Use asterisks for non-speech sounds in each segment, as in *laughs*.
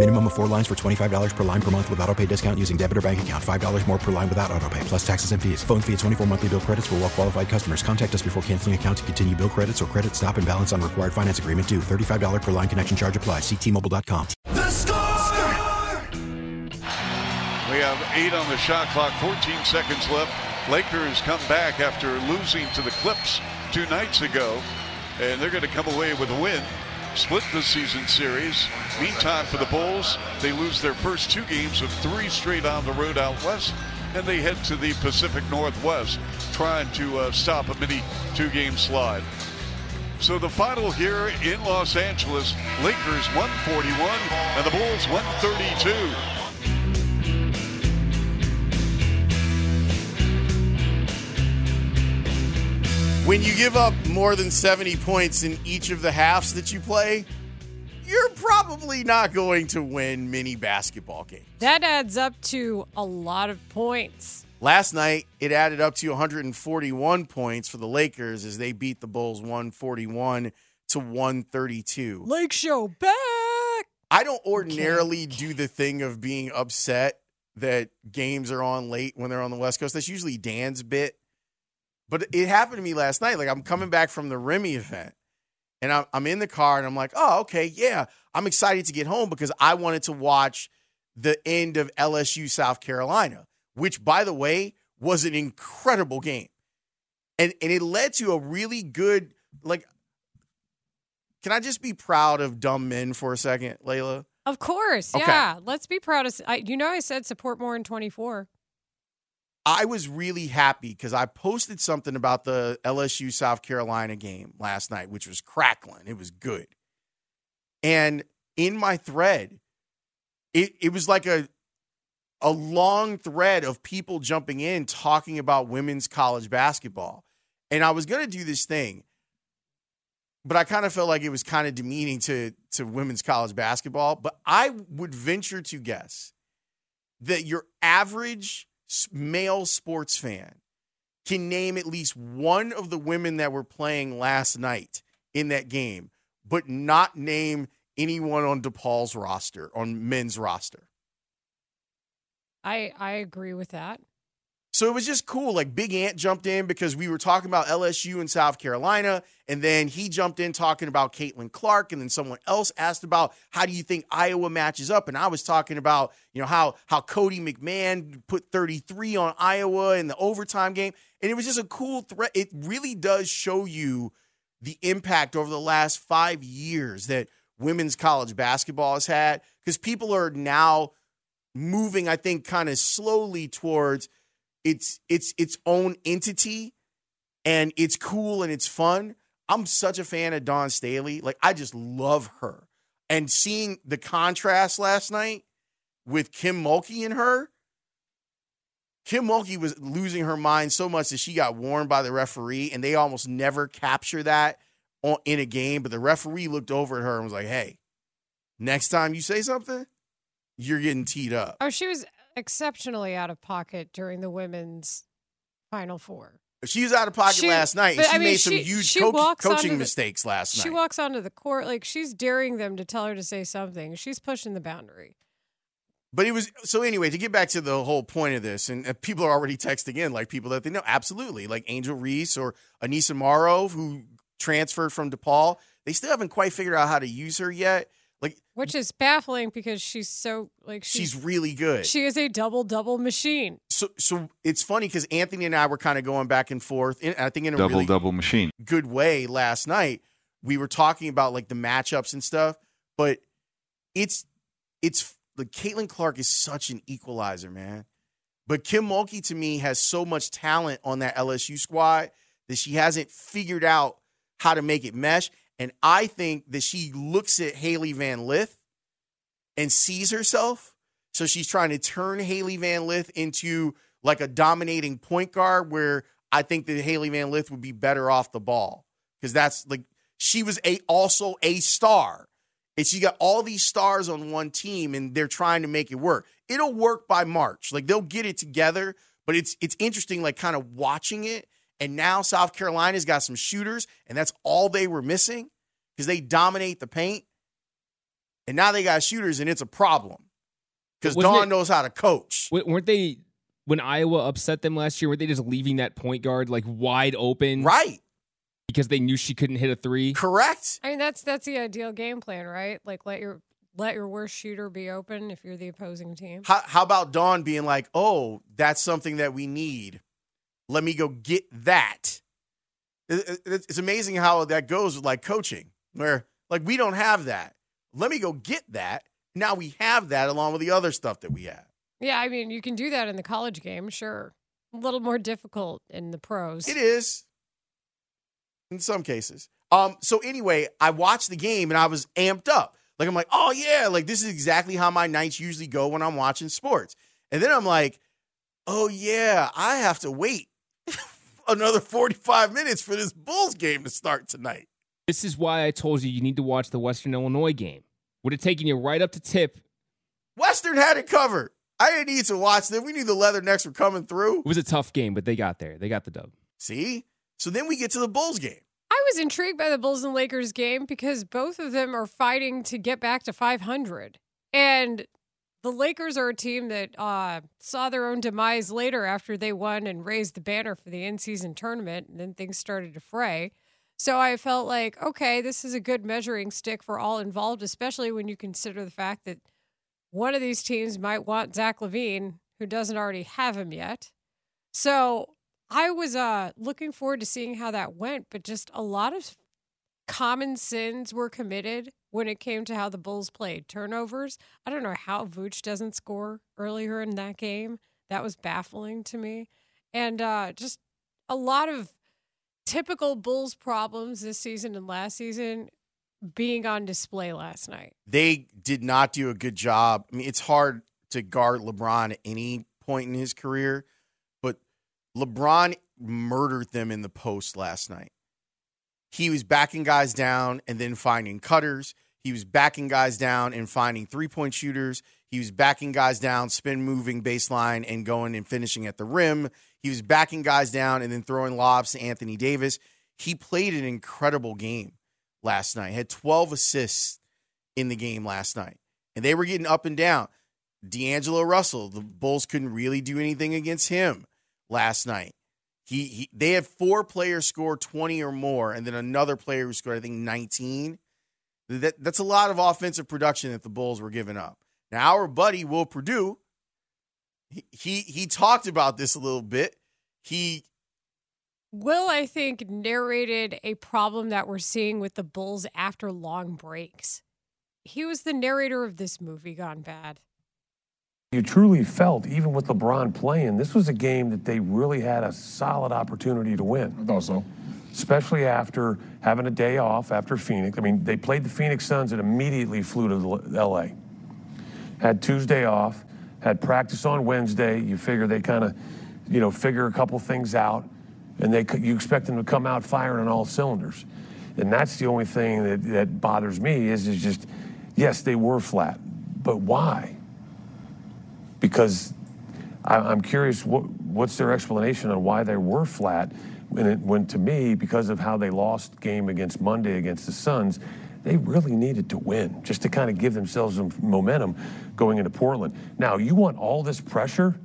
Minimum of four lines for $25 per line per month with auto pay discount using debit or bank account. $5 more per line without auto pay, plus taxes and fees. Phone fee at 24 monthly bill credits for well qualified customers. Contact us before canceling account to continue bill credits or credit stop and balance on required finance agreement due. $35 per line connection charge applies. Ctmobile.com. The score! We have eight on the shot clock, 14 seconds left. Lakers come back after losing to the Clips two nights ago, and they're going to come away with a win. Split the season series. Meantime, for the Bulls, they lose their first two games of three straight on the road out west, and they head to the Pacific Northwest, trying to uh, stop a mini two-game slide. So the final here in Los Angeles, Lakers 141 and the Bulls 132. When you give up more than 70 points in each of the halves that you play, you're probably not going to win many basketball games. That adds up to a lot of points. Last night, it added up to 141 points for the Lakers as they beat the Bulls 141 to 132. Lake Show back. I don't ordinarily do the thing of being upset that games are on late when they're on the West Coast. That's usually Dan's bit. But it happened to me last night. Like I'm coming back from the Remy event and I'm, I'm in the car and I'm like, oh, okay, yeah. I'm excited to get home because I wanted to watch the end of LSU South Carolina, which, by the way, was an incredible game. And, and it led to a really good, like, can I just be proud of dumb men for a second, Leila? Of course, Okay. yeah. Let's be proud of. I, you know, I said support more in 24. I was really happy because I posted something about the LSU South Carolina game last night, which was crackling. It was good. And in my thread, it, it was like a a long thread of people jumping in talking about women's college basketball. And I was gonna do this thing, but I kind of felt like it was kind of demeaning to to women's college basketball. But I would venture to guess that your average male sports fan can name at least one of the women that were playing last night in that game, but not name anyone on DePaul's roster, on men's roster. I I agree with that. So it was just cool. Like Big Ant jumped in because we were talking about LSU and South Carolina, and then he jumped in talking about Caitlin Clark, and then someone else asked about how do you think Iowa matches up, and I was talking about you know how how Cody McMahon put 33 on Iowa in the overtime game, and it was just a cool threat. It really does show you the impact over the last five years that women's college basketball has had because people are now moving, I think, kind of slowly towards its its its own entity and it's cool and it's fun. I'm such a fan of Dawn Staley. Like I just love her. And seeing the contrast last night with Kim Mulkey and her, Kim Mulkey was losing her mind so much that she got warned by the referee, and they almost never capture that in a game. But the referee looked over at her and was like, "Hey, next time you say something, you're getting teed up." Oh, she was exceptionally out of pocket during the women's Final Four. She was out of pocket She- last night, and she I mean, made some she- huge she co- coaching the- mistakes last She night. She walks onto the court like she's daring them to tell her to say something. She's pushing the boundary. But it was so anyway. To get back to the whole point of this, and uh, people are already texting in like people that they know absolutely, like Angel Reese or Aneesah Morrow, who transferred from DePaul. They still haven't quite figured out how to use her yet. Like Which is baffling because she's so like she's, she's really good. she is a double double machine. so so it's funny because Anthony and I were kind of going back and forth. In, I think in a Double really double machine. good way last night. We were talking about like the matchups and stuff, but it's it's like Caitlin Clark is such an equalizer, man. But Kim Mulkey to me has so much talent on that LSU squad that she hasn't figured out how to make it mesh. And I think that she looks at Hailey Van Lith and sees herself. So she's trying to turn Hailey Van Lith into like a dominating point guard where I think that Hailey Van Lith would be better off the ball. Because that's like she was a also a star. And she got all these stars on one team and they're trying to make it work. It'll work by March. Like they'll get it together, but it's it's interesting like kind of watching it. And now South Carolina's got some shooters and that's all they were missing because they dominate the paint. And now they got shooters and it's a problem. Because Dawn knows how to coach. Weren't they when Iowa upset them last year, were they just leaving that point guard like wide open? Right because they knew she couldn't hit a three. Correct. I mean, that's that's the ideal game plan, right? Like let your let your worst shooter be open if you're the opposing team. How, how about Dawn being like, "Oh, that's something that we need. Let me go get that." It's amazing how that goes with like coaching, where like we don't have that. Let me go get that. Now we have that along with the other stuff that we have. Yeah, I mean, you can do that in the college game, sure. A little more difficult in the pros. It is in some cases. Um, so anyway, I watched the game and I was amped up. Like I'm like, oh yeah, like this is exactly how my nights usually go when I'm watching sports. And then I'm like, oh yeah, I have to wait *laughs* another 45 minutes for this Bulls game to start tonight. This is why I told you you need to watch the Western Illinois game. Would have taken you right up to tip. Western had it covered. I didn't need to watch them. We knew the Leathernecks were coming through. It was a tough game, but they got there. They got the dub. See? So then we get to the Bulls game. I was intrigued by the Bulls and Lakers game because both of them are fighting to get back to 500. And the Lakers are a team that uh, saw their own demise later after they won and raised the banner for the in season tournament. And then things started to fray. So I felt like, okay, this is a good measuring stick for all involved, especially when you consider the fact that one of these teams might want Zach LaVine, who doesn't already have him yet. So I was uh looking forward to seeing how that went, but just a lot of common sins were committed when it came to how the Bulls played. Turnovers. I don't know how Vooch doesn't score earlier in that game. That was baffling to me. And uh just a lot of typical Bulls problems this season and last season being on display last night. They did not do a good job. I mean, it's hard to guard LeBron at any point in his career but LeBron murdered them in the post last night. He was backing guys down and then finding cutters. He was backing guys down and finding three point shooters. He was backing guys down, spin moving baseline, and going and finishing at the rim. He was backing guys down and then throwing lobs to Anthony Davis. He played an incredible game last night. Had 12 assists in the game last night. And they were getting up and down. D'Angelo Russell, the Bulls couldn't really do anything against him last night. He, he they had four players score 20 or more, and then another player who scored, I think, 19. That, that's a lot of offensive production that the Bulls were giving up. Now, our buddy Will Perdue, he, he, he talked about this a little bit. He Will, I think, narrated a problem that we're seeing with the Bulls after long breaks. He was the narrator of this movie gone bad. You truly felt, even with LeBron playing, this was a game that they really had a solid opportunity to win. I thought so. Especially after having a day off after Phoenix. I mean, they played the Phoenix Suns and immediately flew to LA. Had Tuesday off, had practice on Wednesday. You figure they kind of, you know, figure a couple things out, and they you expect them to come out firing on all cylinders. And that's the only thing that, that bothers me is, is just, yes, they were flat, but why? Because I, am curious what, what's their explanation on why they were flat when, it, when to me because of how they lost game against Monday against the Suns they really needed to win just to kind of give themselves some momentum going into Portland. Now, you want all this pressure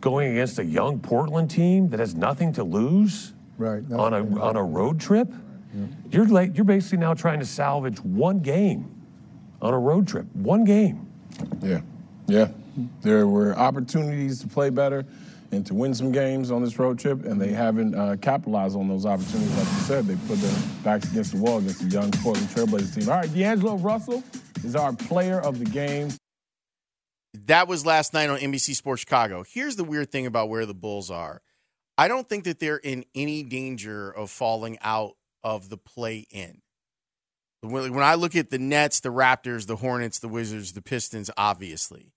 going against a young Portland team that has nothing to lose right, on a on a road trip? Yeah. You're like you're basically now trying to salvage one game on a road trip. One game. Yeah. Yeah. There were opportunities to play better and to win some games on this road trip, and they haven't uh, capitalized on those opportunities. Like you said, they put their backs against the wall against the young Portland Trailblazers team. All right, D'Angelo Russell is our player of the game. That was last night on NBC Sports Chicago. Here's the weird thing about where the Bulls are. I don't think that they're in any danger of falling out of the play in. When I look at the Nets, the Raptors, the Hornets, the Wizards, the Pistons, obviously,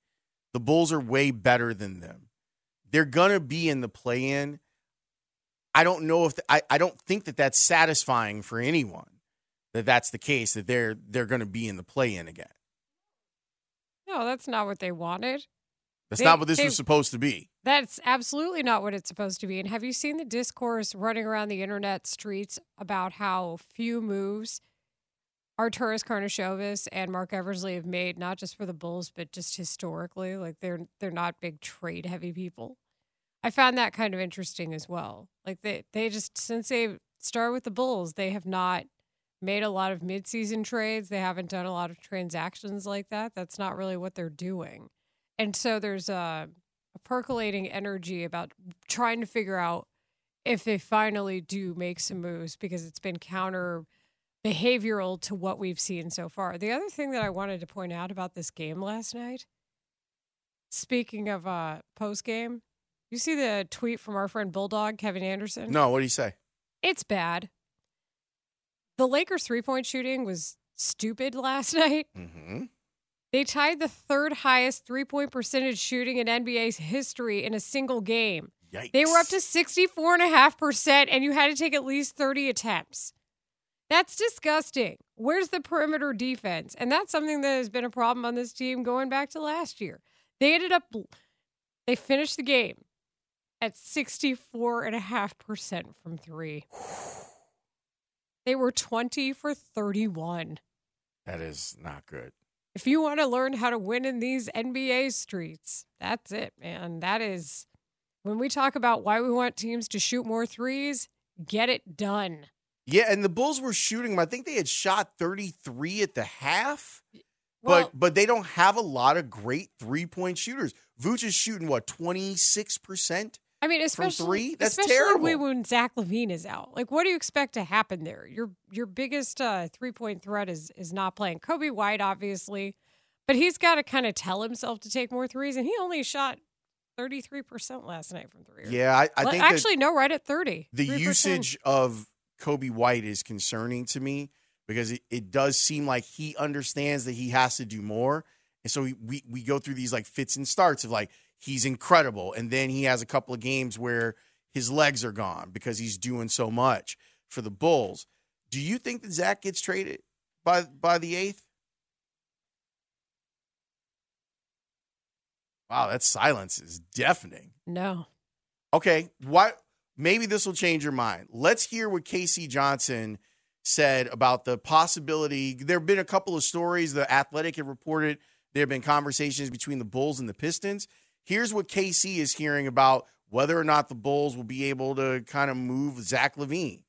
the Bulls are way better than them. They're going to be in the play in. I don't know if the, I, I don't think that that's satisfying for anyone that that's the case that they're they're going to be in the play in again. No, that's not what they wanted. That's They- not what this they- was supposed to be. That's absolutely not what it's supposed to be. And have you seen the discourse running around the internet streets about how few moves Arturas Karnisovas and Marc Eversley have made, not just for the Bulls, but just historically? Like they're they're not big trade heavy people. I found that kind of interesting as well. Like they they just since they start with the Bulls, they have not made a lot of midseason trades. They haven't done a lot of transactions like that. That's not really what they're doing. And so there's a, a percolating energy about trying to figure out if they finally do make some moves because it's been counter behavioral to what we've seen so far. The other thing that I wanted to point out about this game last night, speaking of uh post game, you see the tweet from our friend Bulldog Kevin Anderson? No, what do you say? It's bad. The Lakers three point shooting was stupid last *laughs* night. Mm-hmm. They tied the third highest three point percentage shooting in NBA's history in a single game. Yikes. They were up to 64.5%, and you had to take at least 30 attempts. That's disgusting. Where's the perimeter defense? And that's something that has been a problem on this team going back to last year. They ended up, they finished the game at 64.5% from three. *sighs* They were 20 for 31. That is not good. If you want to learn how to win in these NBA streets, that's it, man. That is when we talk about why we want teams to shoot more threes, get it done. Yeah, and the Bulls were shooting. I think they had shot 33 at the half. Well- but but they don't have a lot of great three point shooters. Vooch is shooting what 26 percent. I mean, From especially three? That's especially terrible. when- when Zach LaVine is out. Like, what do you expect to happen there? Your your biggest uh, three point threat is is not playing. Coby White, obviously, but he's got to kind of tell himself to take more threes, and he only shot thirty three percent last night from three. Yeah, I, I think actually no, right at thirty. the 3%. usage of Coby White is concerning to me because it, it does seem like he understands that he has to do more. And so we, we, go through these like fits and starts of like, he's incredible. And then he has a couple of games where his legs are gone because he's doing so much for the Bulls. Do you think that Zach gets traded by, by the eighth? Wow, that silence is deafening. No. Okay, what? Maybe this will change your mind. Let's hear what KC Johnson said about the possibility. There have been a couple of stories. The Athletic had reported there have been conversations between the Bulls and the Pistons. Here's what KC is hearing about whether or not the Bulls will be able to kind of move Zach LaVine.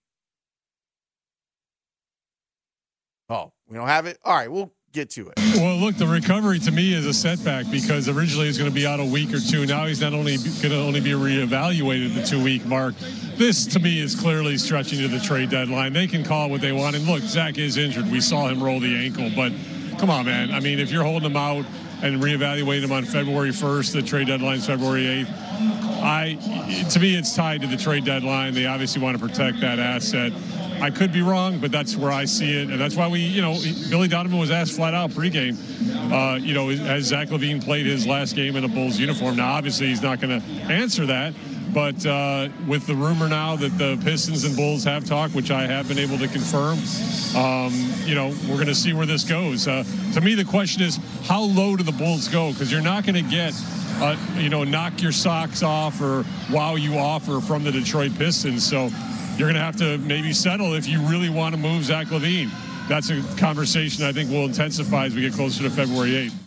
Oh, we don't have it? All right, we'll get to it. Well, look, the recovery to me is a setback because originally he's going to be out a week or two. Now he's not only going to only be reevaluated at the two week mark. This to me is clearly stretching to the trade deadline. They can call what they want. And look, Zach is injured. We saw him roll the ankle, but come on, man. I mean, if you're holding him out and reevaluating him on February 1st, the trade deadline is February 8th. I, to me, it's tied to the trade deadline. They obviously want to protect that asset. I could be wrong, but that's where I see it, and that's why we, you know, Billy Donovan was asked flat out pregame, uh, you know, has Zach LaVine played his last game in a Bulls uniform? Now, obviously, he's not going to answer that, but uh, with the rumor now that the Pistons and Bulls have talked, which I have been able to confirm, um, you know, we're going to see where this goes. Uh, to me, the question is, how low do the Bulls go? Because you're not going to get uh, you know, knock your socks off or wow you offer from the Detroit Pistons. So you're going to have to maybe settle if you really want to move Zach LaVine. That's a conversation I think will intensify as we get closer to February 8th.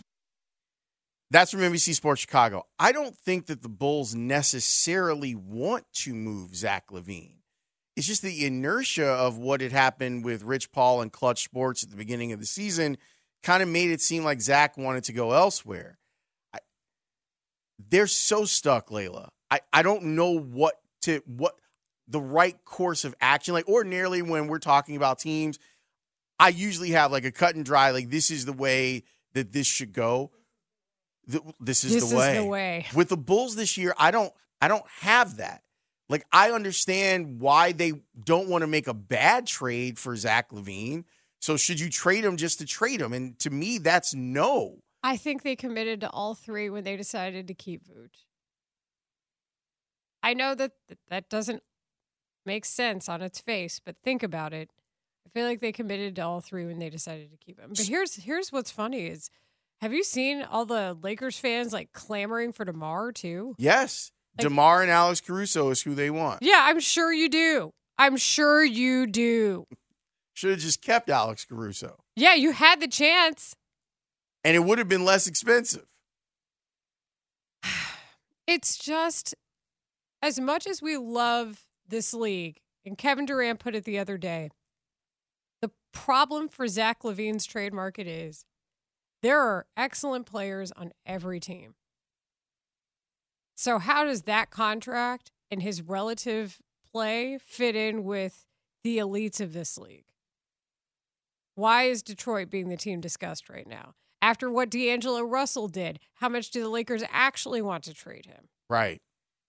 That's from NBC Sports Chicago. I don't think that the Bulls necessarily want to move Zach LaVine. It's just the inertia of what had happened with Rich Paul and Clutch Sports at the beginning of the season kind of made it seem like Zach wanted to go elsewhere. I, they're so stuck, Leila. I, I don't know what to what the right course of action. Like ordinarily when we're talking about teams, I usually have like a cut and dry, like this is the way that this should go. Th- this is This the is way. the way. With the Bulls this year, I don't I don't have that. Like I understand why they don't want to make a bad trade for Zach LaVine. So should you trade him just to trade him? And to me, that's no. I think they committed to all three when they decided to keep Vooch. I know that that doesn't make sense on its face, but think about it. I feel like they committed to all three when they decided to keep him. But here's here's what's funny is have you seen all the Lakers fans like clamoring for DeMar too? Yes. Like- DeMar and Alex Caruso is who they want. Yeah, I'm sure you do. I'm sure you do. Should have just kept Alex Caruso. Yeah, you had the chance. And it would have been less expensive. *sighs* It's just as much as we love this league, and Kevin Durant put it the other day, the problem for Zach LaVine's trade market is there are excellent players on every team. So, how does that contract and his relative play fit in with the elites of this league? Why is Detroit being the team discussed right now? After what D'Angelo Russell did, how much do the Lakers actually want to trade him? Right.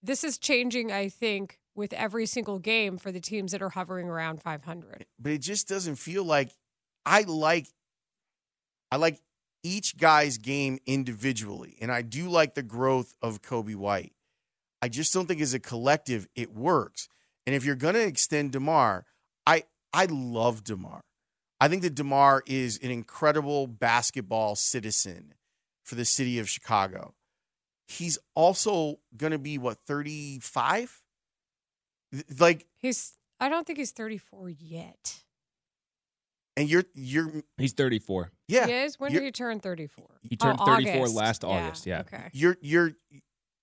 This is changing, I think, with every single game for the teams that are hovering around 500. But it just doesn't feel like I like I like each guy's game individually. And I do like the growth of Coby White. I just don't think as a collective it works. And if you're gonna extend DeMar, I I love DeMar. I think that DeMar is an incredible basketball citizen for the city of Chicago. He's also going to be what 35? Like He's I don't think he's 34 yet. And you're you're He's 34. yeah. He is? When you're- did he turn 34? He turned Oh, 34 August. last August, yeah. Okay. you're you're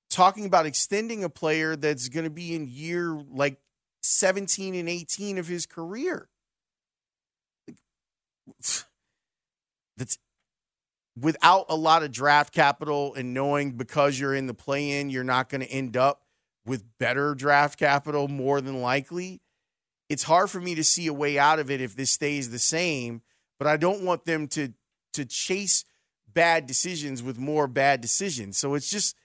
talking about extending a player that's going to be in year like 17 and 18 of his career. *sighs* That's without a lot of draft capital and knowing because you're in the play in, you're not going to end up with better draft capital more than likely. It's hard for me to see a way out of it if this stays the same, but I don't want them to to chase bad decisions with more bad decisions. So it's just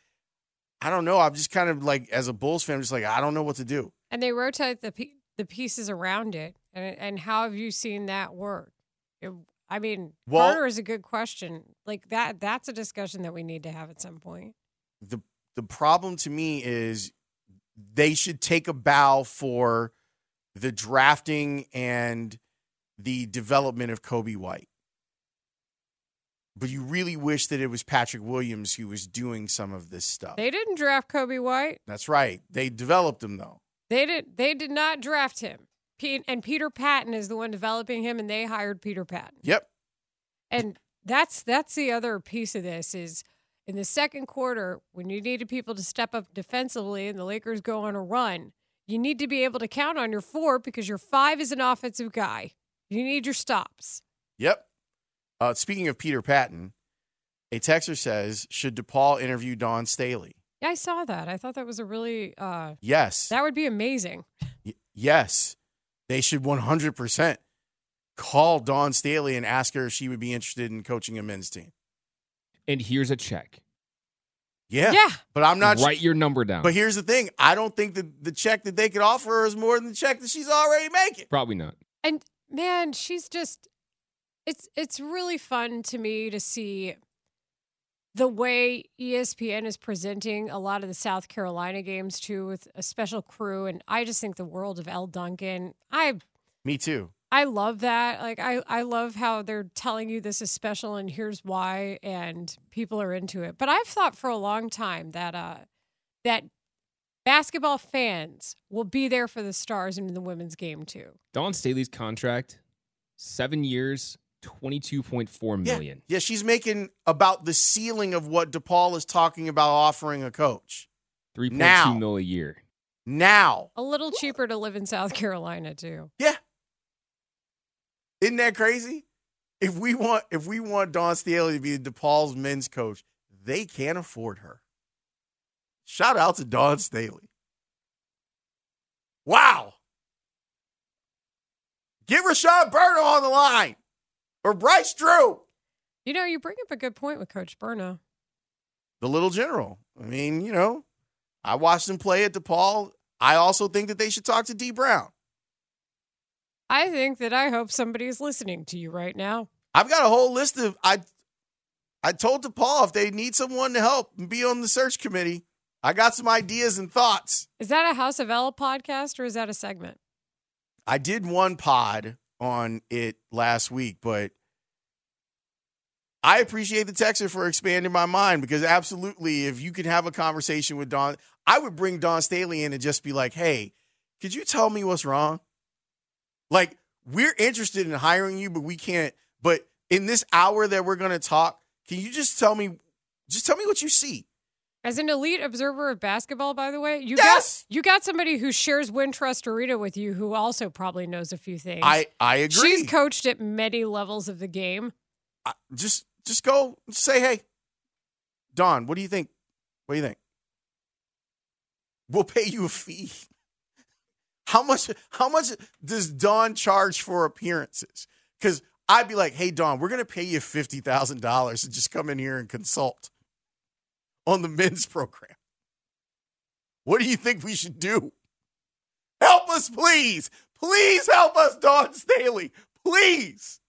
I don't know. I'm just kind of like as a Bulls fan, I'm just like I don't know what to do. And they rotate the the pieces around it. And and how have you seen that work? It- I mean, Well- Carter is a good question. Like that that's a discussion that we need to have at some point. the the problem to me is they should take a bow for the drafting and the development of Coby White. But you really wish that it was Patrick Williams who was doing some of this stuff. They didn't draft Coby White. That's right. They developed him though. They did they did not draft him. Pete, and Peter Patton is the one developing him and they hired Peter Patton. Yep. And that's that's the other piece of this is in the second quarter when you needed people to step up defensively and the Lakers go on a run, you need to be able to count on your four because your five is an offensive guy. You need your stops. Yep. Uh, speaking of Peter Patton, a texter says, should DePaul interview Dawn Staley? Yeah, I saw that. I thought that was a really uh Yes. that would be amazing. Y- yes, they should 100% call Dawn Staley and ask her if she would be interested in coaching a men's team. And here's a check. Yeah. Yeah. But I'm not. Write your number down. But here's the thing I don't think that the check that they could offer her is more than the check that she's already making. Probably not. And man, she's just it's it's really fun to me to see the way ESPN is presenting a lot of the South Carolina games too with a special crew and I just think the world of Elle Duncan. I Me too. I love that. Like I I love how they're telling you this is special and here's why and people are into it. But I've thought for a long time that uh that basketball fans will be there for the stars in the women's game too. Dawn Staley's contract, seven years, twenty-two point four million. Yeah, she's making about the ceiling of what DePaul is talking about offering a coach. Three point Now. mil a year. Now. A little cheaper to live in South Carolina too. Yeah. Isn't that crazy? If we want if we want Dawn Staley to be DePaul's men's coach, they can't afford her. Shout out to Dawn Staley. Wow. Get Rashon Burno on the line. Or Bryce Drew. You know, you bring up a good point with Coach Burno. the little general. I mean, you know, I watched him play at DePaul. I also think that they should talk to D Brown. I think that I hope somebody's listening to you right now. I've got a whole list of I I told DePaul if they need someone to help and be on the search committee, I got some ideas and thoughts. Is that a House of L podcast or is that a segment? I did one pod on it last week, but I appreciate the texter for expanding my mind because absolutely, if you could have a conversation with Dawn, I would bring Dawn Staley in and just be like, hey, could you tell me what's wrong? Like, we're interested in hiring you, but we can't. But in this hour that we're going to talk, can you just tell me, just tell me what you see? As an elite observer of basketball, by the way, you Yes! got you got somebody who shares Wintrust Arena with you, who also probably knows a few things. I I agree. She's coached at many levels of the game. I- just just go say, hey, Dawn. what do you think? What do you think? We'll pay you a fee. How much? How much does Dawn charge for appearances? Because I'd be like, hey, Dawn, we're gonna pay you fifty thousand dollars to just come in here and consult on the men's program. What do you think we should do? Help us, please. Please help us, Dawn Staley. Please.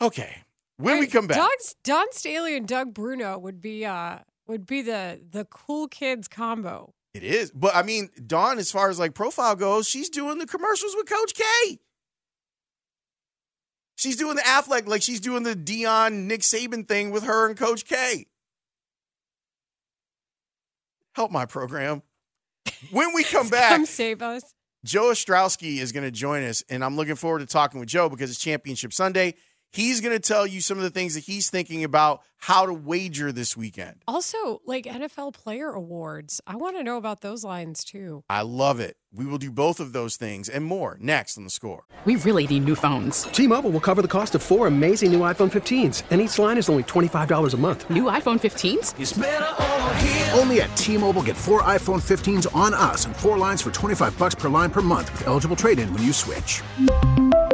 Okay. When we come back. Doug's, Dawn Staley and Doug Bruno would be uh would be the the cool kids combo. It is. But I mean, Dawn, as far as like profile goes, she's doing the commercials with Coach K. She's doing the Affleck, like she's doing the Dion Nick Saban thing with her and Coach K. Help my program. When we come *laughs* back, Come save us. Joe Ostrowski is going to join us, and I'm looking forward to talking with Joe because it's Championship Sunday. He's going to tell you some of the things that he's thinking about how to wager this weekend. Also, like NFL player awards. I want to know about those lines too. I love it. We will do both of those things and more next on the score. We really need new phones. T-Mobile will cover the cost of four amazing new iPhone 15s, and each line is only $25 a month. New iPhone 15s? Only at T-Mobile get four iPhone 15s on us and four lines for 25 bucks per line per month with eligible trade-in when you switch.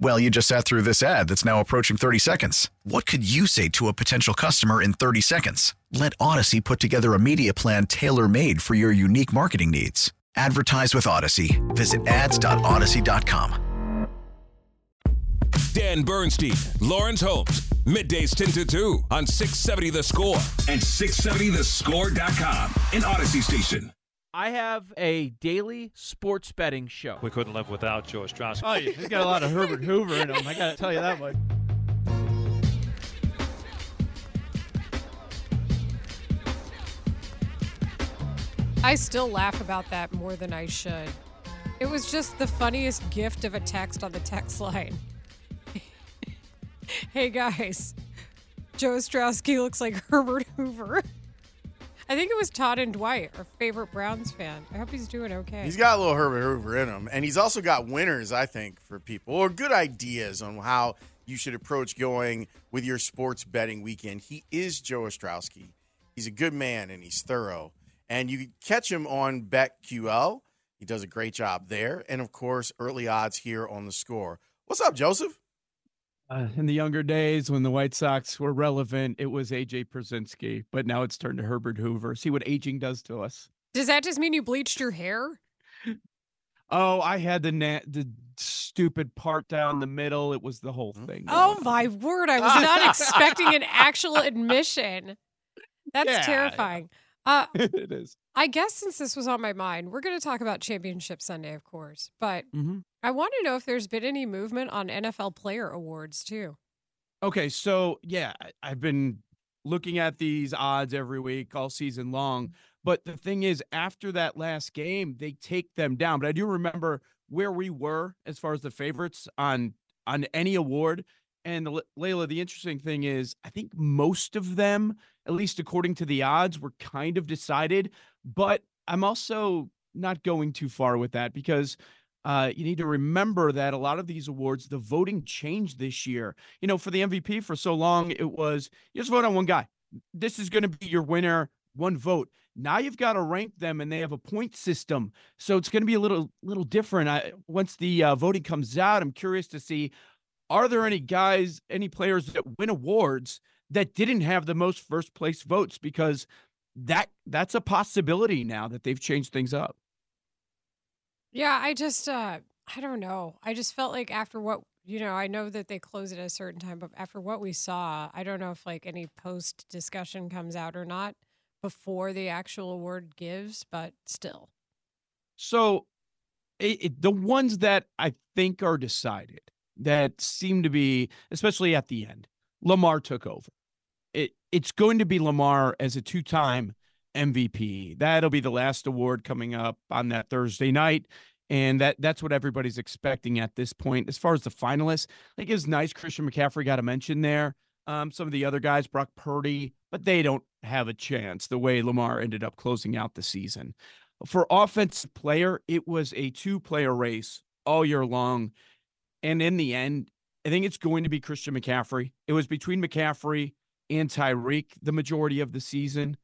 Well, you just sat through this ad that's now approaching 30 seconds. What could you say to a potential customer in 30 seconds? Let Odyssey put together a media plan tailor made for your unique marketing needs. Advertise with Odyssey. Visit ads.odyssey.com. Dan Bernstein, Laurence Holmes, middays 10 to 2 on 670 The Score and 670thescore.com, an Odyssey station. I have a daily sports betting show. We couldn't live without Joe Ostrowski. Oh, yeah, he's got a lot of Herbert Hoover in him. I got to tell you that much. I still laugh about that more than I should. It was just the funniest gift of a text on the text line. *laughs* hey guys, Joe Ostrowski looks like Herbert Hoover. *laughs* I think it was Todd and Dwight, our favorite Browns fan. I hope he's doing okay. He's got a little Herbert Hoover in him, and he's also got winners, I think, for people or good ideas on how you should approach going with your sports betting weekend. He is Joe Ostrowski. He's a good man and he's thorough, and you can catch him on BetQL. He does a great job there, and of course, early odds here on the score. What's up, Joseph? Uh, in the younger days, when the White Sox were relevant, it was AJ Pierzynski, but now it's turned to Herbert Hoover. See what aging does to us. Does that just mean you bleached your hair? Oh, I had the na- the stupid part down the middle. It was the whole thing. Oh my word, I was not *laughs* expecting an actual admission. That's Yeah. terrifying. Uh, *laughs* it is. I guess since this was on my mind, we're going to talk about Championship Sunday, of course. But Mhm. I want to know if there's been any movement on NFL player awards, too. Okay, so yeah, I've been looking at these odds every week all season long. But the thing is, after that last game, they take them down. But I do remember where we were as far as the favorites on on any award, And Leila, the interesting thing is, I think most of them, at least according to the odds, were kind of decided. But I'm also not going too far with that because uh, you need to remember that a lot of these awards, the voting changed this year. You know, for the MVP for so long, it was you just vote on one guy. This is going to be your winner, one vote. Now you've got to rank them, and they have a point system, so it's going to be a little little different. I, once the uh, voting comes out, I'm curious to see are there any guys, any players that win awards that didn't have the most first place votes because that that's a possibility now that they've changed things up. Yeah, I just uh I don't know. I just felt like after what you know, I know that they close it at a certain time, but after what we saw, I don't know if like any post discussion comes out or not before the actual award gives, but still. So, it, it, the ones that I think are decided that seemed to be, especially at the end, Lamar took over. It it's going to be Lamar as a two time MVP. That'll be the last award coming up on that Thursday night. And that that's what everybody's expecting at this point. As far as the finalists, I think it's nice Christian McCaffrey got a mention there. Um, some of the other guys, Brock Purdy, but they don't have a chance the way Lamar ended up closing out the season. For offensive player, it was a two player race all year long. And in the end, I think it's going to be Christian McCaffrey. It was between McCaffrey and Tyreek the majority of the season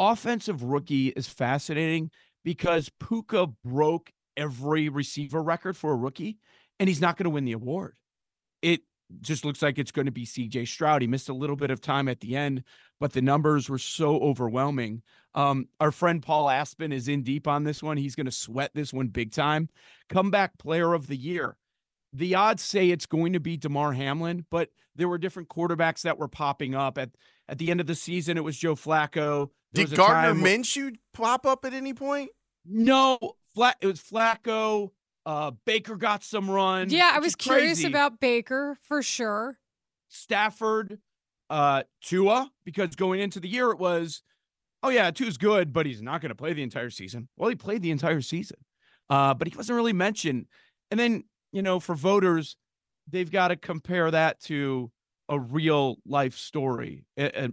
offensive rookie is fascinating because Puka broke every receiver record for a rookie, and he's not going to win the award. It just looks like it's going to be CJ Stroud. He missed a little bit of time at the end, but the numbers were so overwhelming. Um, our friend Paul Aspen is in deep on this one. He's going to sweat this one big time. Comeback player of the year. The odds say it's going to be Damar Hamlin, but there were different quarterbacks that were popping up at at the end of the season. It was Joe Flacco. Did Gardner Minshew pop up at any point? No, flat. It was Flacco. Uh, Baker got some run. Yeah, I was curious about Baker for sure. Stafford, uh, Tua, because going into the year it was, oh yeah, Tua's good, but he's not going to play the entire season. Well, he played the entire season, uh, but he wasn't really mentioned. And then you know, for voters, they've got to compare that to a real life story, a, a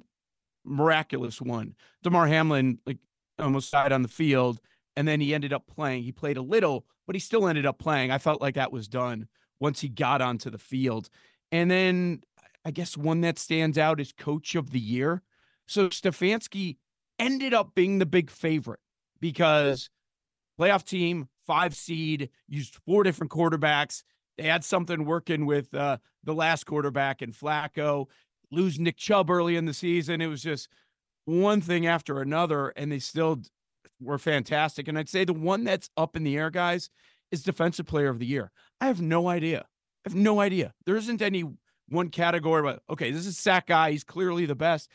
miraculous one. Damar Hamlin like almost died on the field, and then he ended up playing. He played a little, but he still ended up playing. I felt like that was done once he got onto the field. And then I guess one that stands out is coach of the year. So Stefanski ended up being the big favorite because playoff team, five seed, used four different quarterbacks. They had something working with uh, the last quarterback and Flacco. Lose Nick Chubb early in the season. It was just one thing after another, and they still were fantastic. And I'd say the one that's up in the air, guys, is Defensive Player of the Year. I have no idea. I have no idea. There isn't any one category, but okay, this is sack guy. He's clearly the best.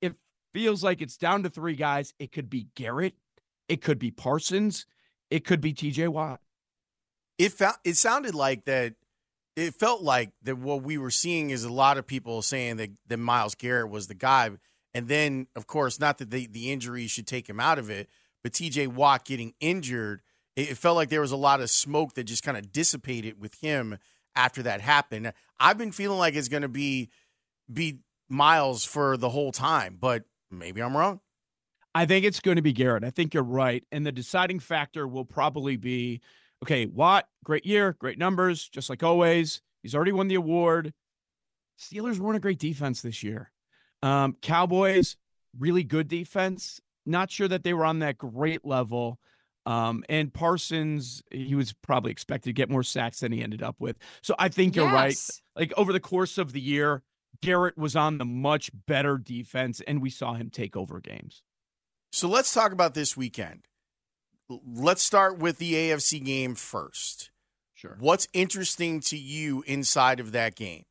It feels like it's down to three guys. It could be Garrett. It could be Parsons. It could be TJ Watt. It felt it sounded like that it felt like that what we were seeing is a lot of people saying that, that Myles Garrett was the guy. And then, of course, not that the, the injury should take him out of it, but TJ Watt getting injured, it, it felt like there was a lot of smoke that just kind of dissipated with him after that happened. I've been feeling like it's going to be be Myles for the whole time, but maybe I'm wrong. I think it's going to be Garrett. I think you're right. And the deciding factor will probably be okay, Watt, great year, great numbers, just like always. He's already won the award. Steelers weren't a great defense this year. Um, Cowboys, really good defense. Not sure that they were on that great level. Um, and Parsons, he was probably expected to get more sacks than he ended up with. So I think you're right. Like over the course of the year, Garrett was on the much better defense, and we saw him take over games. So let's talk about this weekend. Let's start with the AFC game first. Sure. What's interesting to you inside of that game?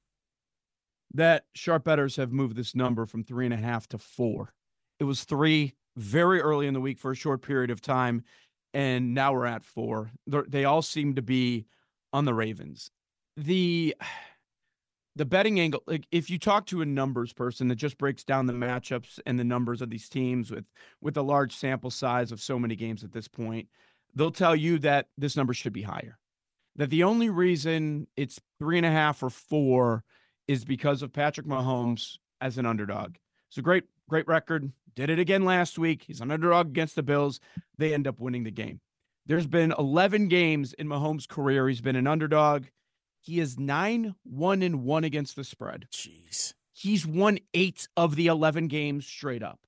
That sharp bettors have moved this number from three and a half to four. It was three very early in the week for a short period of time, and now we're at 4 They're, they all seem to be on the Ravens. The the betting angle like if you talk to a numbers person that just breaks down the matchups and the numbers of these teams with with a large sample size of so many games at this point they'll tell you that this number should be higher that the only reason it's three and a half or four is because of Patrick Mahomes as an underdog. It's a great, great record. Did it again last week. He's an underdog against the Bills. They end up winning the game. There's been 11 games in Mahomes' career. He's been an underdog. He is 9 1 and 1 against the spread. Jeez. He's won eight of the 11 games straight up.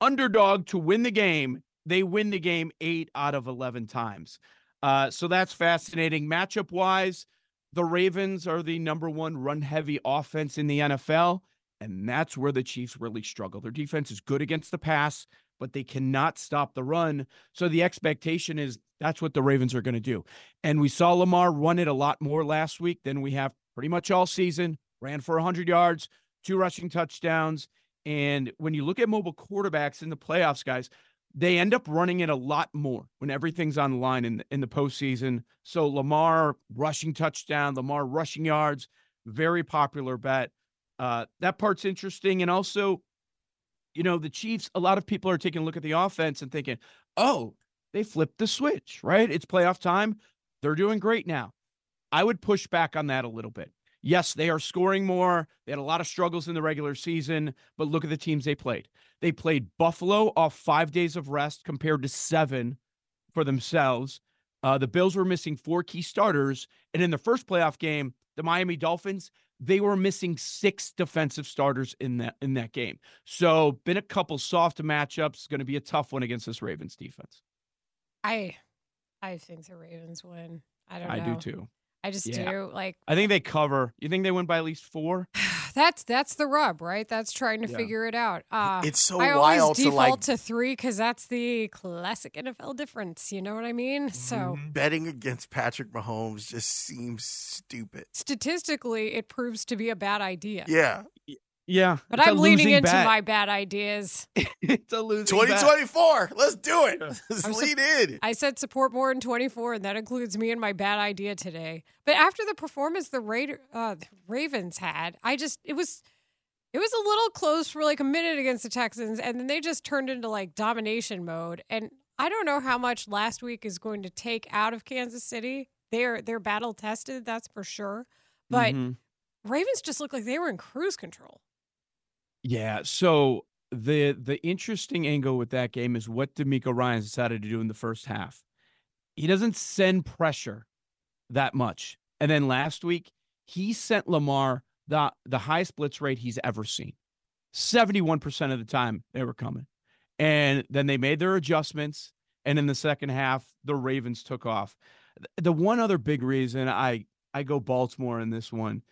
Underdog to win the game. They win the game eight out of 11 times. Uh, so that's fascinating. Matchup wise, the Ravens are the number one run heavy offense in the NFL. And that's where the Chiefs really struggle. Their defense is good against the pass, but they cannot stop the run. So the expectation is that's what the Ravens are going to do. And we saw Lamar run it a lot more last week than we have pretty much all season. Ran for 100 yards, two rushing touchdowns. And when you look at mobile quarterbacks in the playoffs, guys, they end up running it a lot more when everything's on the line in the, in the postseason. So Lamar rushing touchdown, Lamar rushing yards, very popular bet. Uh, that part's interesting. And also, you know, the Chiefs, a lot of people are taking a look at the offense and thinking, oh, they flipped the switch, right? It's playoff time. They're doing great now. I would push back on that a little bit. Yes, they are scoring more. They had a lot of struggles in the regular season, but look at the teams they played. They played Buffalo off five days of rest compared to seven for themselves. Uh, the Bills were missing four key starters. And in the first playoff game, the Miami Dolphins, they were missing six defensive starters in that in that game. So been a couple soft matchups. Going to be a tough one against this Ravens defense. I I think the Ravens win. I don't know. I do too. I just Yeah. do. Like I think they cover. You think they win by at least four? That's that's the rub, right? That's trying to Yeah. figure it out. Uh, It's so I always wild to, default like- to three because that's the classic NFL difference. You know what I mean? So Mm-hmm. Betting against Patrick Mahomes just seems stupid. statistically, it proves to be a bad idea. Yeah. Yeah. But it's a I'm leaning into bet. my *laughs* bad ideas. it's a losing bet. 2024. Let's do it. Let's *laughs* I'm lean sup- in. I said support more in 24, and that includes me and my bad idea today. But after the performance the Raider, uh, the Ravens had, I just it was it was a little close for like a minute against the Texans, and then they just turned into like domination mode. And I don't know how much last week is going to take out of Kansas City. They're they're battle tested, that's for sure. But Mhm. Ravens just looked like they were in cruise control. Yeah. So the the interesting angle with that game is what DeMeco Ryan decided to do in the first half. He doesn't send pressure that much. And then last week, he sent Lamar the the highest blitz rate he's ever seen. 71% of the time they were coming. And then they made their adjustments. And in the second half, the Ravens took off. The one other big reason I I go Baltimore in this one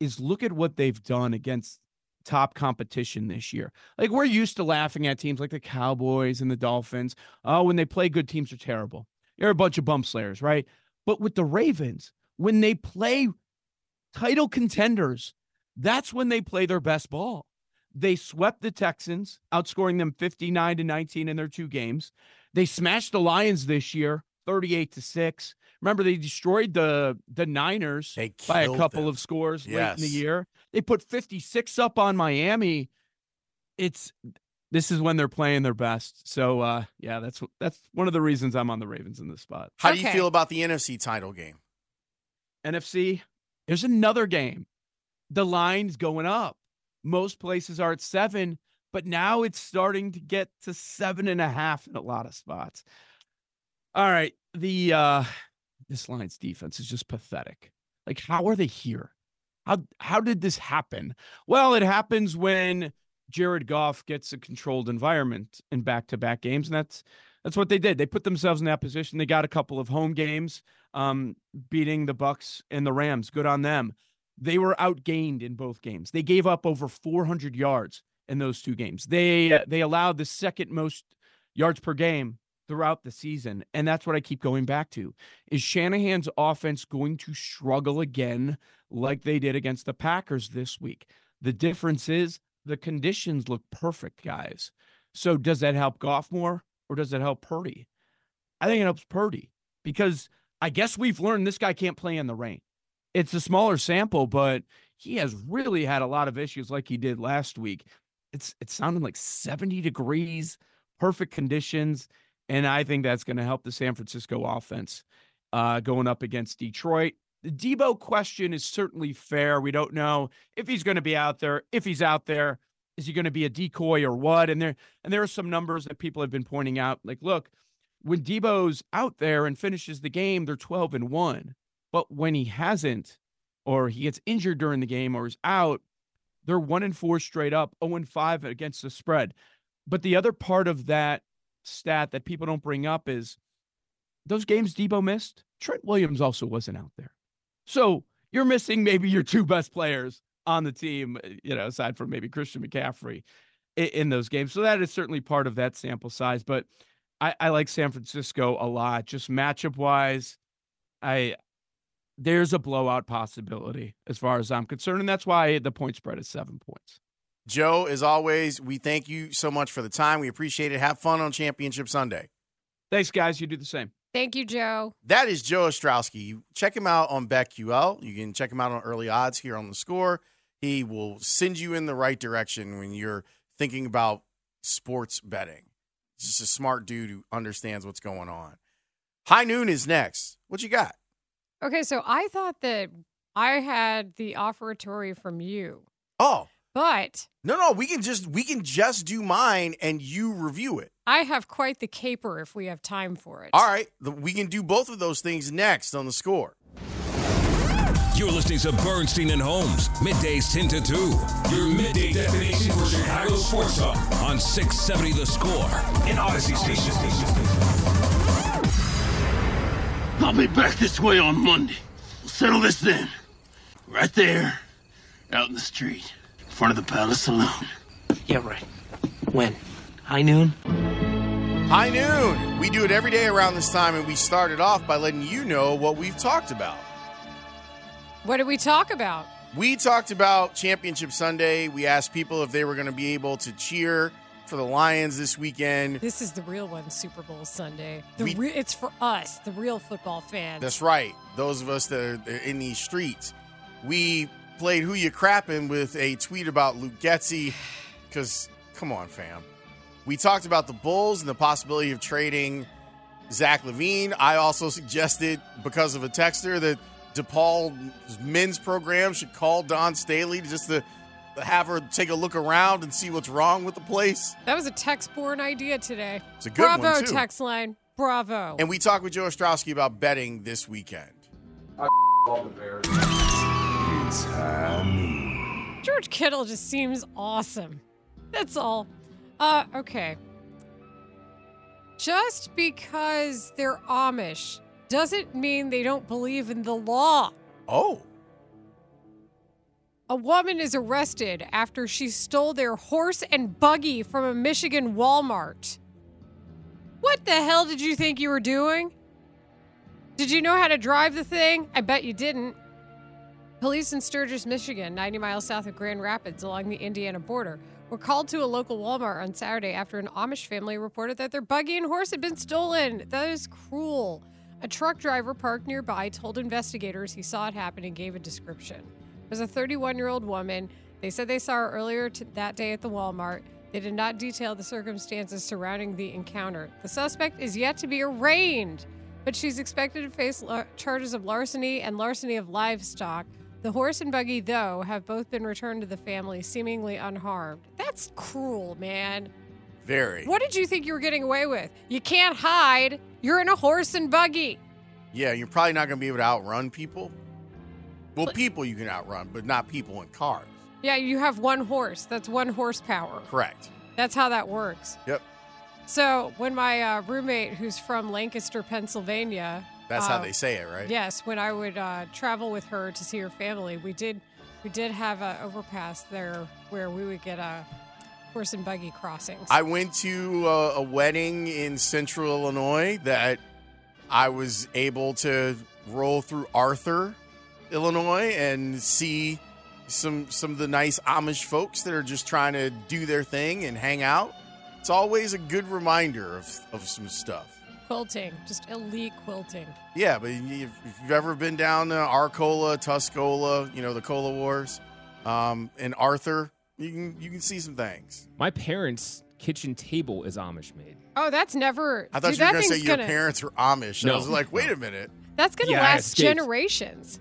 is look at what they've done against top competition this year. Like we're used to laughing at teams like the Cowboys and the Dolphins. Oh, when they play good teams are terrible. You're a bunch of bump slayers, right? But with the Ravens, when they play title contenders, that's when they play their best ball. They swept the Texans, outscoring them 59 to 19 in their two games. They smashed the Lions this year, 38 to 6. Remember, they destroyed the the Niners by a couple them. of scores late in the year. They put 56 up on Miami. It's this is when they're playing their best. So uh yeah, that's that's one of the reasons I'm on the Ravens in this spot. How do you feel about the NFC title game? NFC, there's another game. The line's going up. Most places are at seven, but now it's starting to get to seven and a half in a lot of spots. All right. The uh this Lions' defense is just pathetic. Like, how are they here? How how did this happen? Well, it happens when Jared Goff gets a controlled environment in back-to-back games, and that's that's what they did. They put themselves in that position. They got a couple of home games, um, beating the Bucs and the Rams. Good on them. They were outgained in both games. They gave up over 400 yards in those two games. They they allowed the second most yards per game throughout the season, and that's what I keep going back to. Is Shanahan's offense going to struggle again like they did against the Packers this week? The difference is the conditions look perfect, guys. So does that help Goff more or does it help Purdy? I think it helps Purdy because I guess we've learned this guy can't play in the rain. It's a smaller sample, but he has really had a lot of issues like he did last week. It's it sounded like 70 degrees, perfect conditions, and I think that's going to help the San Francisco offense uh, going up against Detroit. The Debo question is certainly fair. We don't know if he's going to be out there. If he's out there, is he going to be a decoy or what? And there and there are some numbers that people have been pointing out. Like, look, when Debo's out there and finishes the game, they're 12 and 1. But when he hasn't, or he gets injured during the game or is out, they're one and four straight up, 0 and 5 against the spread. But the other part of that stat that people don't bring up is those games Debo missed, Trent Williams also wasn't out there. So you're missing maybe your two best players on the team, you know, aside from maybe Christian McCaffrey in, in those games. So that is certainly part of that sample size. But I, I like San Francisco a lot, just matchup wise. I there's a blowout possibility as far as I'm concerned, and that's why the point spread is seven points. Joe, as always, we thank you so much for the time. We appreciate it. Have fun on Championship Sunday. Thanks, guys. You do the same. Thank you, Joe. That is Joe Ostrowski. Check him out on BetQL. You can check him out on early odds here on the score. He will send you in the right direction when you're thinking about sports betting. He's just a smart dude who understands what's going on. High noon is next. What you got? Okay, so I thought that I had the offeratory from you. Oh. But No, no, we can just we can just do mine and you review it. I have quite the caper if we have time for it. All right, the- we can do both of those things next on the score. You're listening to Bernstein and Holmes, middays 10 to 2. Your midday destination for Chicago sports talk on 670 The Score in Audacy Station. I'll be back this way on Monday. We'll settle this then. Right there, out in the street, in front of the Palace Saloon. Yeah, right. When? High noon? High noon. We do it every day around this time, and we started off by letting you know what we've talked about. What did we talk about? We talked about Championship Sunday. We asked people if they were going to be able to cheer for the Lions this weekend. This is the real one, Super Bowl Sunday. The We- re- it's for us, the real football fans. That's right. Those of us that are that are in these streets. We played Who You Crappin' with a tweet about Luke Getsy, because, come on, fam. We talked about the Bulls and the possibility of trading Zach LaVine. I also suggested, because of a texter, that DePaul's men's program should call Dawn Staley just to have her take a look around and see what's wrong with the place. That was a text-born idea today. It's a good one, Bravo, too. text line. Bravo. And we talked with Joe Ostrowski about betting this weekend. George Kittle just seems awesome. That's all. Uh, okay. Just because they're Amish doesn't mean they don't believe in the law. Oh. A woman is arrested after she stole their horse and buggy from a Michigan Walmart. What the hell did you think you were doing? Did you know how to drive the thing? I bet you didn't. Police in Sturgis, Michigan, 90 miles south of Grand Rapids along the Indiana border, were called to a local Walmart on Saturday after an Amish family reported that their buggy and horse had been stolen. That is cruel. A truck driver parked nearby told investigators he saw it happen and gave a description. It was a 31 year old woman. They said they saw her earlier t- that day at the Walmart. They did not detail the circumstances surrounding the encounter. The suspect is yet to be arraigned, but she's expected to face lar- charges of larceny and larceny of livestock. The horse and buggy, though, have both been returned to the family seemingly unharmed. That's cruel, man. Very. What did you think you were getting away with? You can't hide. You're in a horse and buggy. Yeah, you're probably not going to be able to outrun people. Well, people you can outrun, but not people in cars. Yeah, you have one horse. That's one horsepower. Correct. That's how that works. Yep. So when my uh, roommate, who's from Lancaster, Pennsylvania, That's how uh, they say it, right? Yes, when I would uh, travel with her to see her family, we did we did have an overpass there where we would get a horse and buggy crossings. I went to a, a wedding in central Illinois that I was able to roll through Arthur, Illinois, and see some some of the nice Amish folks that are just trying to do their thing and hang out. It's always a good reminder of, of some stuff. Quilting, just elite quilting. Yeah, but if if you've ever been down to Arcola, Tuscola, you know the Cola Wars, um, and Arthur, you can you can see some things. My parents' kitchen table is Amish made. Oh, that's never. I thought dude, you were going to say your gonna, parents were Amish. I No. was like, wait a minute. That's gonna Yeah, last generations.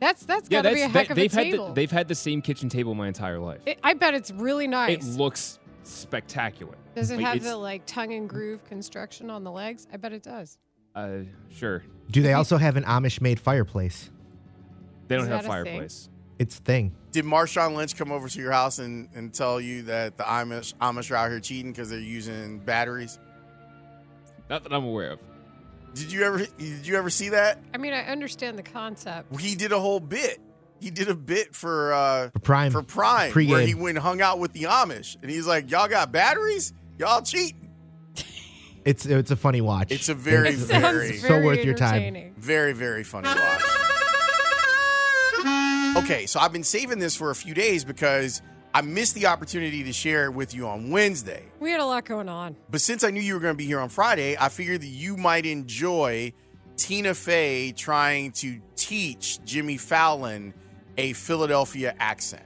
That's that's Yeah, gotta be a heck they, of a they've had table. the, they've had the same kitchen table my entire life. It- I bet it's really nice. It looks spectacular. does it Like, have the like tongue and groove construction on the legs? I bet it does. Uh, sure. Do they also have an Amish-made fireplace? They don't Is have that a thing? fireplace. It's a thing. Did Marshawn Lynch come over to your house and, and tell you that the Amish Amish are out here cheating because they're using batteries? Not that I'm aware of. Did you ever did you ever see that? I mean, I understand the concept. He did a whole bit. He did a bit for uh For Prime. for Prime Pre-game. where he went and hung out with the Amish and he's like, Y'all got batteries? Y'all cheating. It's it's a funny watch. It's a very, It's very so worth your time. Very, very funny watch. Okay, so I've been saving this for a few days because I missed the opportunity to share it with you on Wednesday. We had a lot going on. But since I knew you were going to be here on Friday, I figured that you might enjoy Tina Fey trying to teach Jimmy Fallon a Philadelphia accent.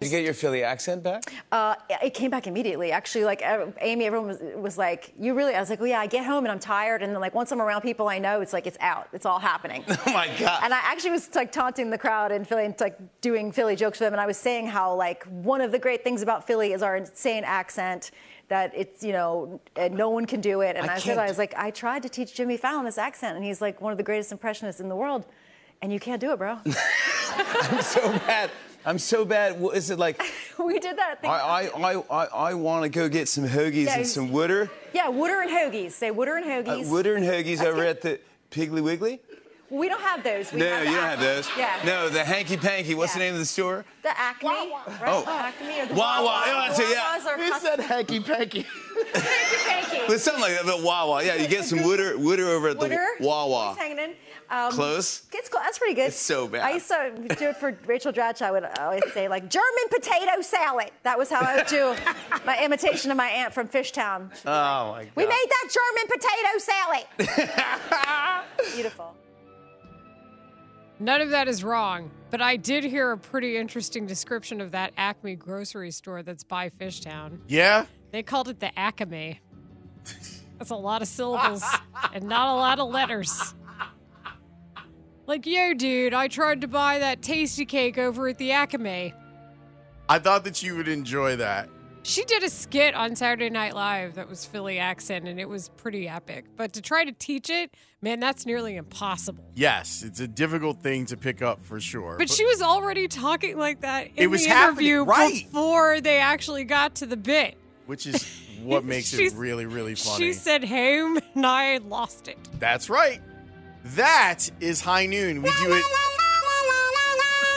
Did you get your Philly accent back? Uh, it came back immediately. Actually, like uh, Amy, everyone was, was like, "You really?" I was like, "Well, yeah." I get home and I'm tired, and then like once I'm around people I know, it's like it's out. It's all happening. *laughs* Oh my God. And I actually was like taunting the crowd in Philly and like doing Philly jokes with them, and I was saying how like one of the great things about Philly is our insane accent. That it's you know and no one can do it. And I I, said can't- I was like I tried to teach Jimmy Fallon this accent, and he's like one of the greatest impressionists in the world, and you can't do it, bro. *laughs* I'm so bad. I'm so bad. What is it like? *laughs* we did that. I I I I, I want to go get some hoagies Yeah, and some Wooder. Yeah, Wooder and Hoagies. Say Wooder and Uh, Hoagies. Wooder and hoagies That's over it. at the Piggly Wiggly. We don't have those. We no, have you don't have those. Yeah. No, the hanky panky. What's the name of the store? The Acme. Right? Oh. Acme or the Wawa. Wawa. Yeah, that's it, yeah. Who said hanky panky? *laughs* Hanky. Panky. It's something like that, but Wawa. Yeah, you get some Wooder Wooder over at Wooder. the Wawa. He's hanging in. Um, Close? It's cool. That's pretty good. It's so bad. I used to do it for Rachel Dratch. I would always say like German potato salad. That was how I would do my imitation of my aunt from Fishtown. Oh my God. We made that German potato salad. *laughs* Beautiful. None of that is wrong, but I did hear a pretty interesting description of that Acme grocery store that's by Fishtown. Yeah? They called it the Acme. That's a lot of syllables and not a lot of letters. Like, yo, dude, I tried to buy that Tastykake over at the Acme. I thought that you would enjoy that. She did a skit on Saturday Night Live that was Philly accent, and it was pretty epic. But to try to teach it, man, that's nearly impossible. Yes, it's a difficult thing to pick up for sure. But she was already talking like that in It was the interview right. before they actually got to the bit. which is what *laughs* makes it really, really funny. She said home, *laughs* and I lost it. That's right. That is high noon. We do it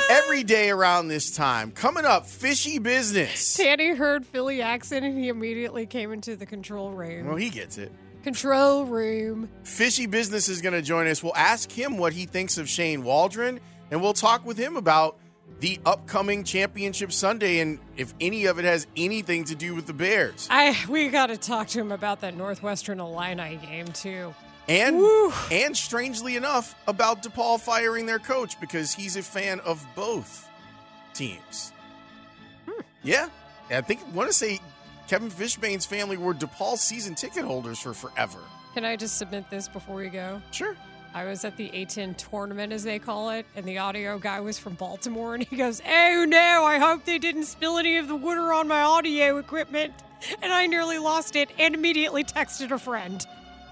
every day around this time. Coming up, fishy business. Tanny heard Philly accent, and he immediately came into the control room. Well, he gets it. Control room. Fishy Business is going to join us. We'll ask him what he thinks of Shane Waldron, and we'll talk with him about the upcoming championship Sunday and if any of it has anything to do with the Bears. I we got to talk to him about that Northwestern Illini game too. And and strangely enough, about DePaul firing their coach because he's a fan of both teams. Hmm. Yeah. I think I want to say Kevin Fishbain's family were DePaul season ticket holders for forever. Can I just submit this before we go? Sure. I was at the A10 tournament, as they call it, and the audio guy was from Baltimore, and he goes, Oh no, I hope they didn't spill any of the water on my audio equipment. And I nearly lost it and immediately texted a friend.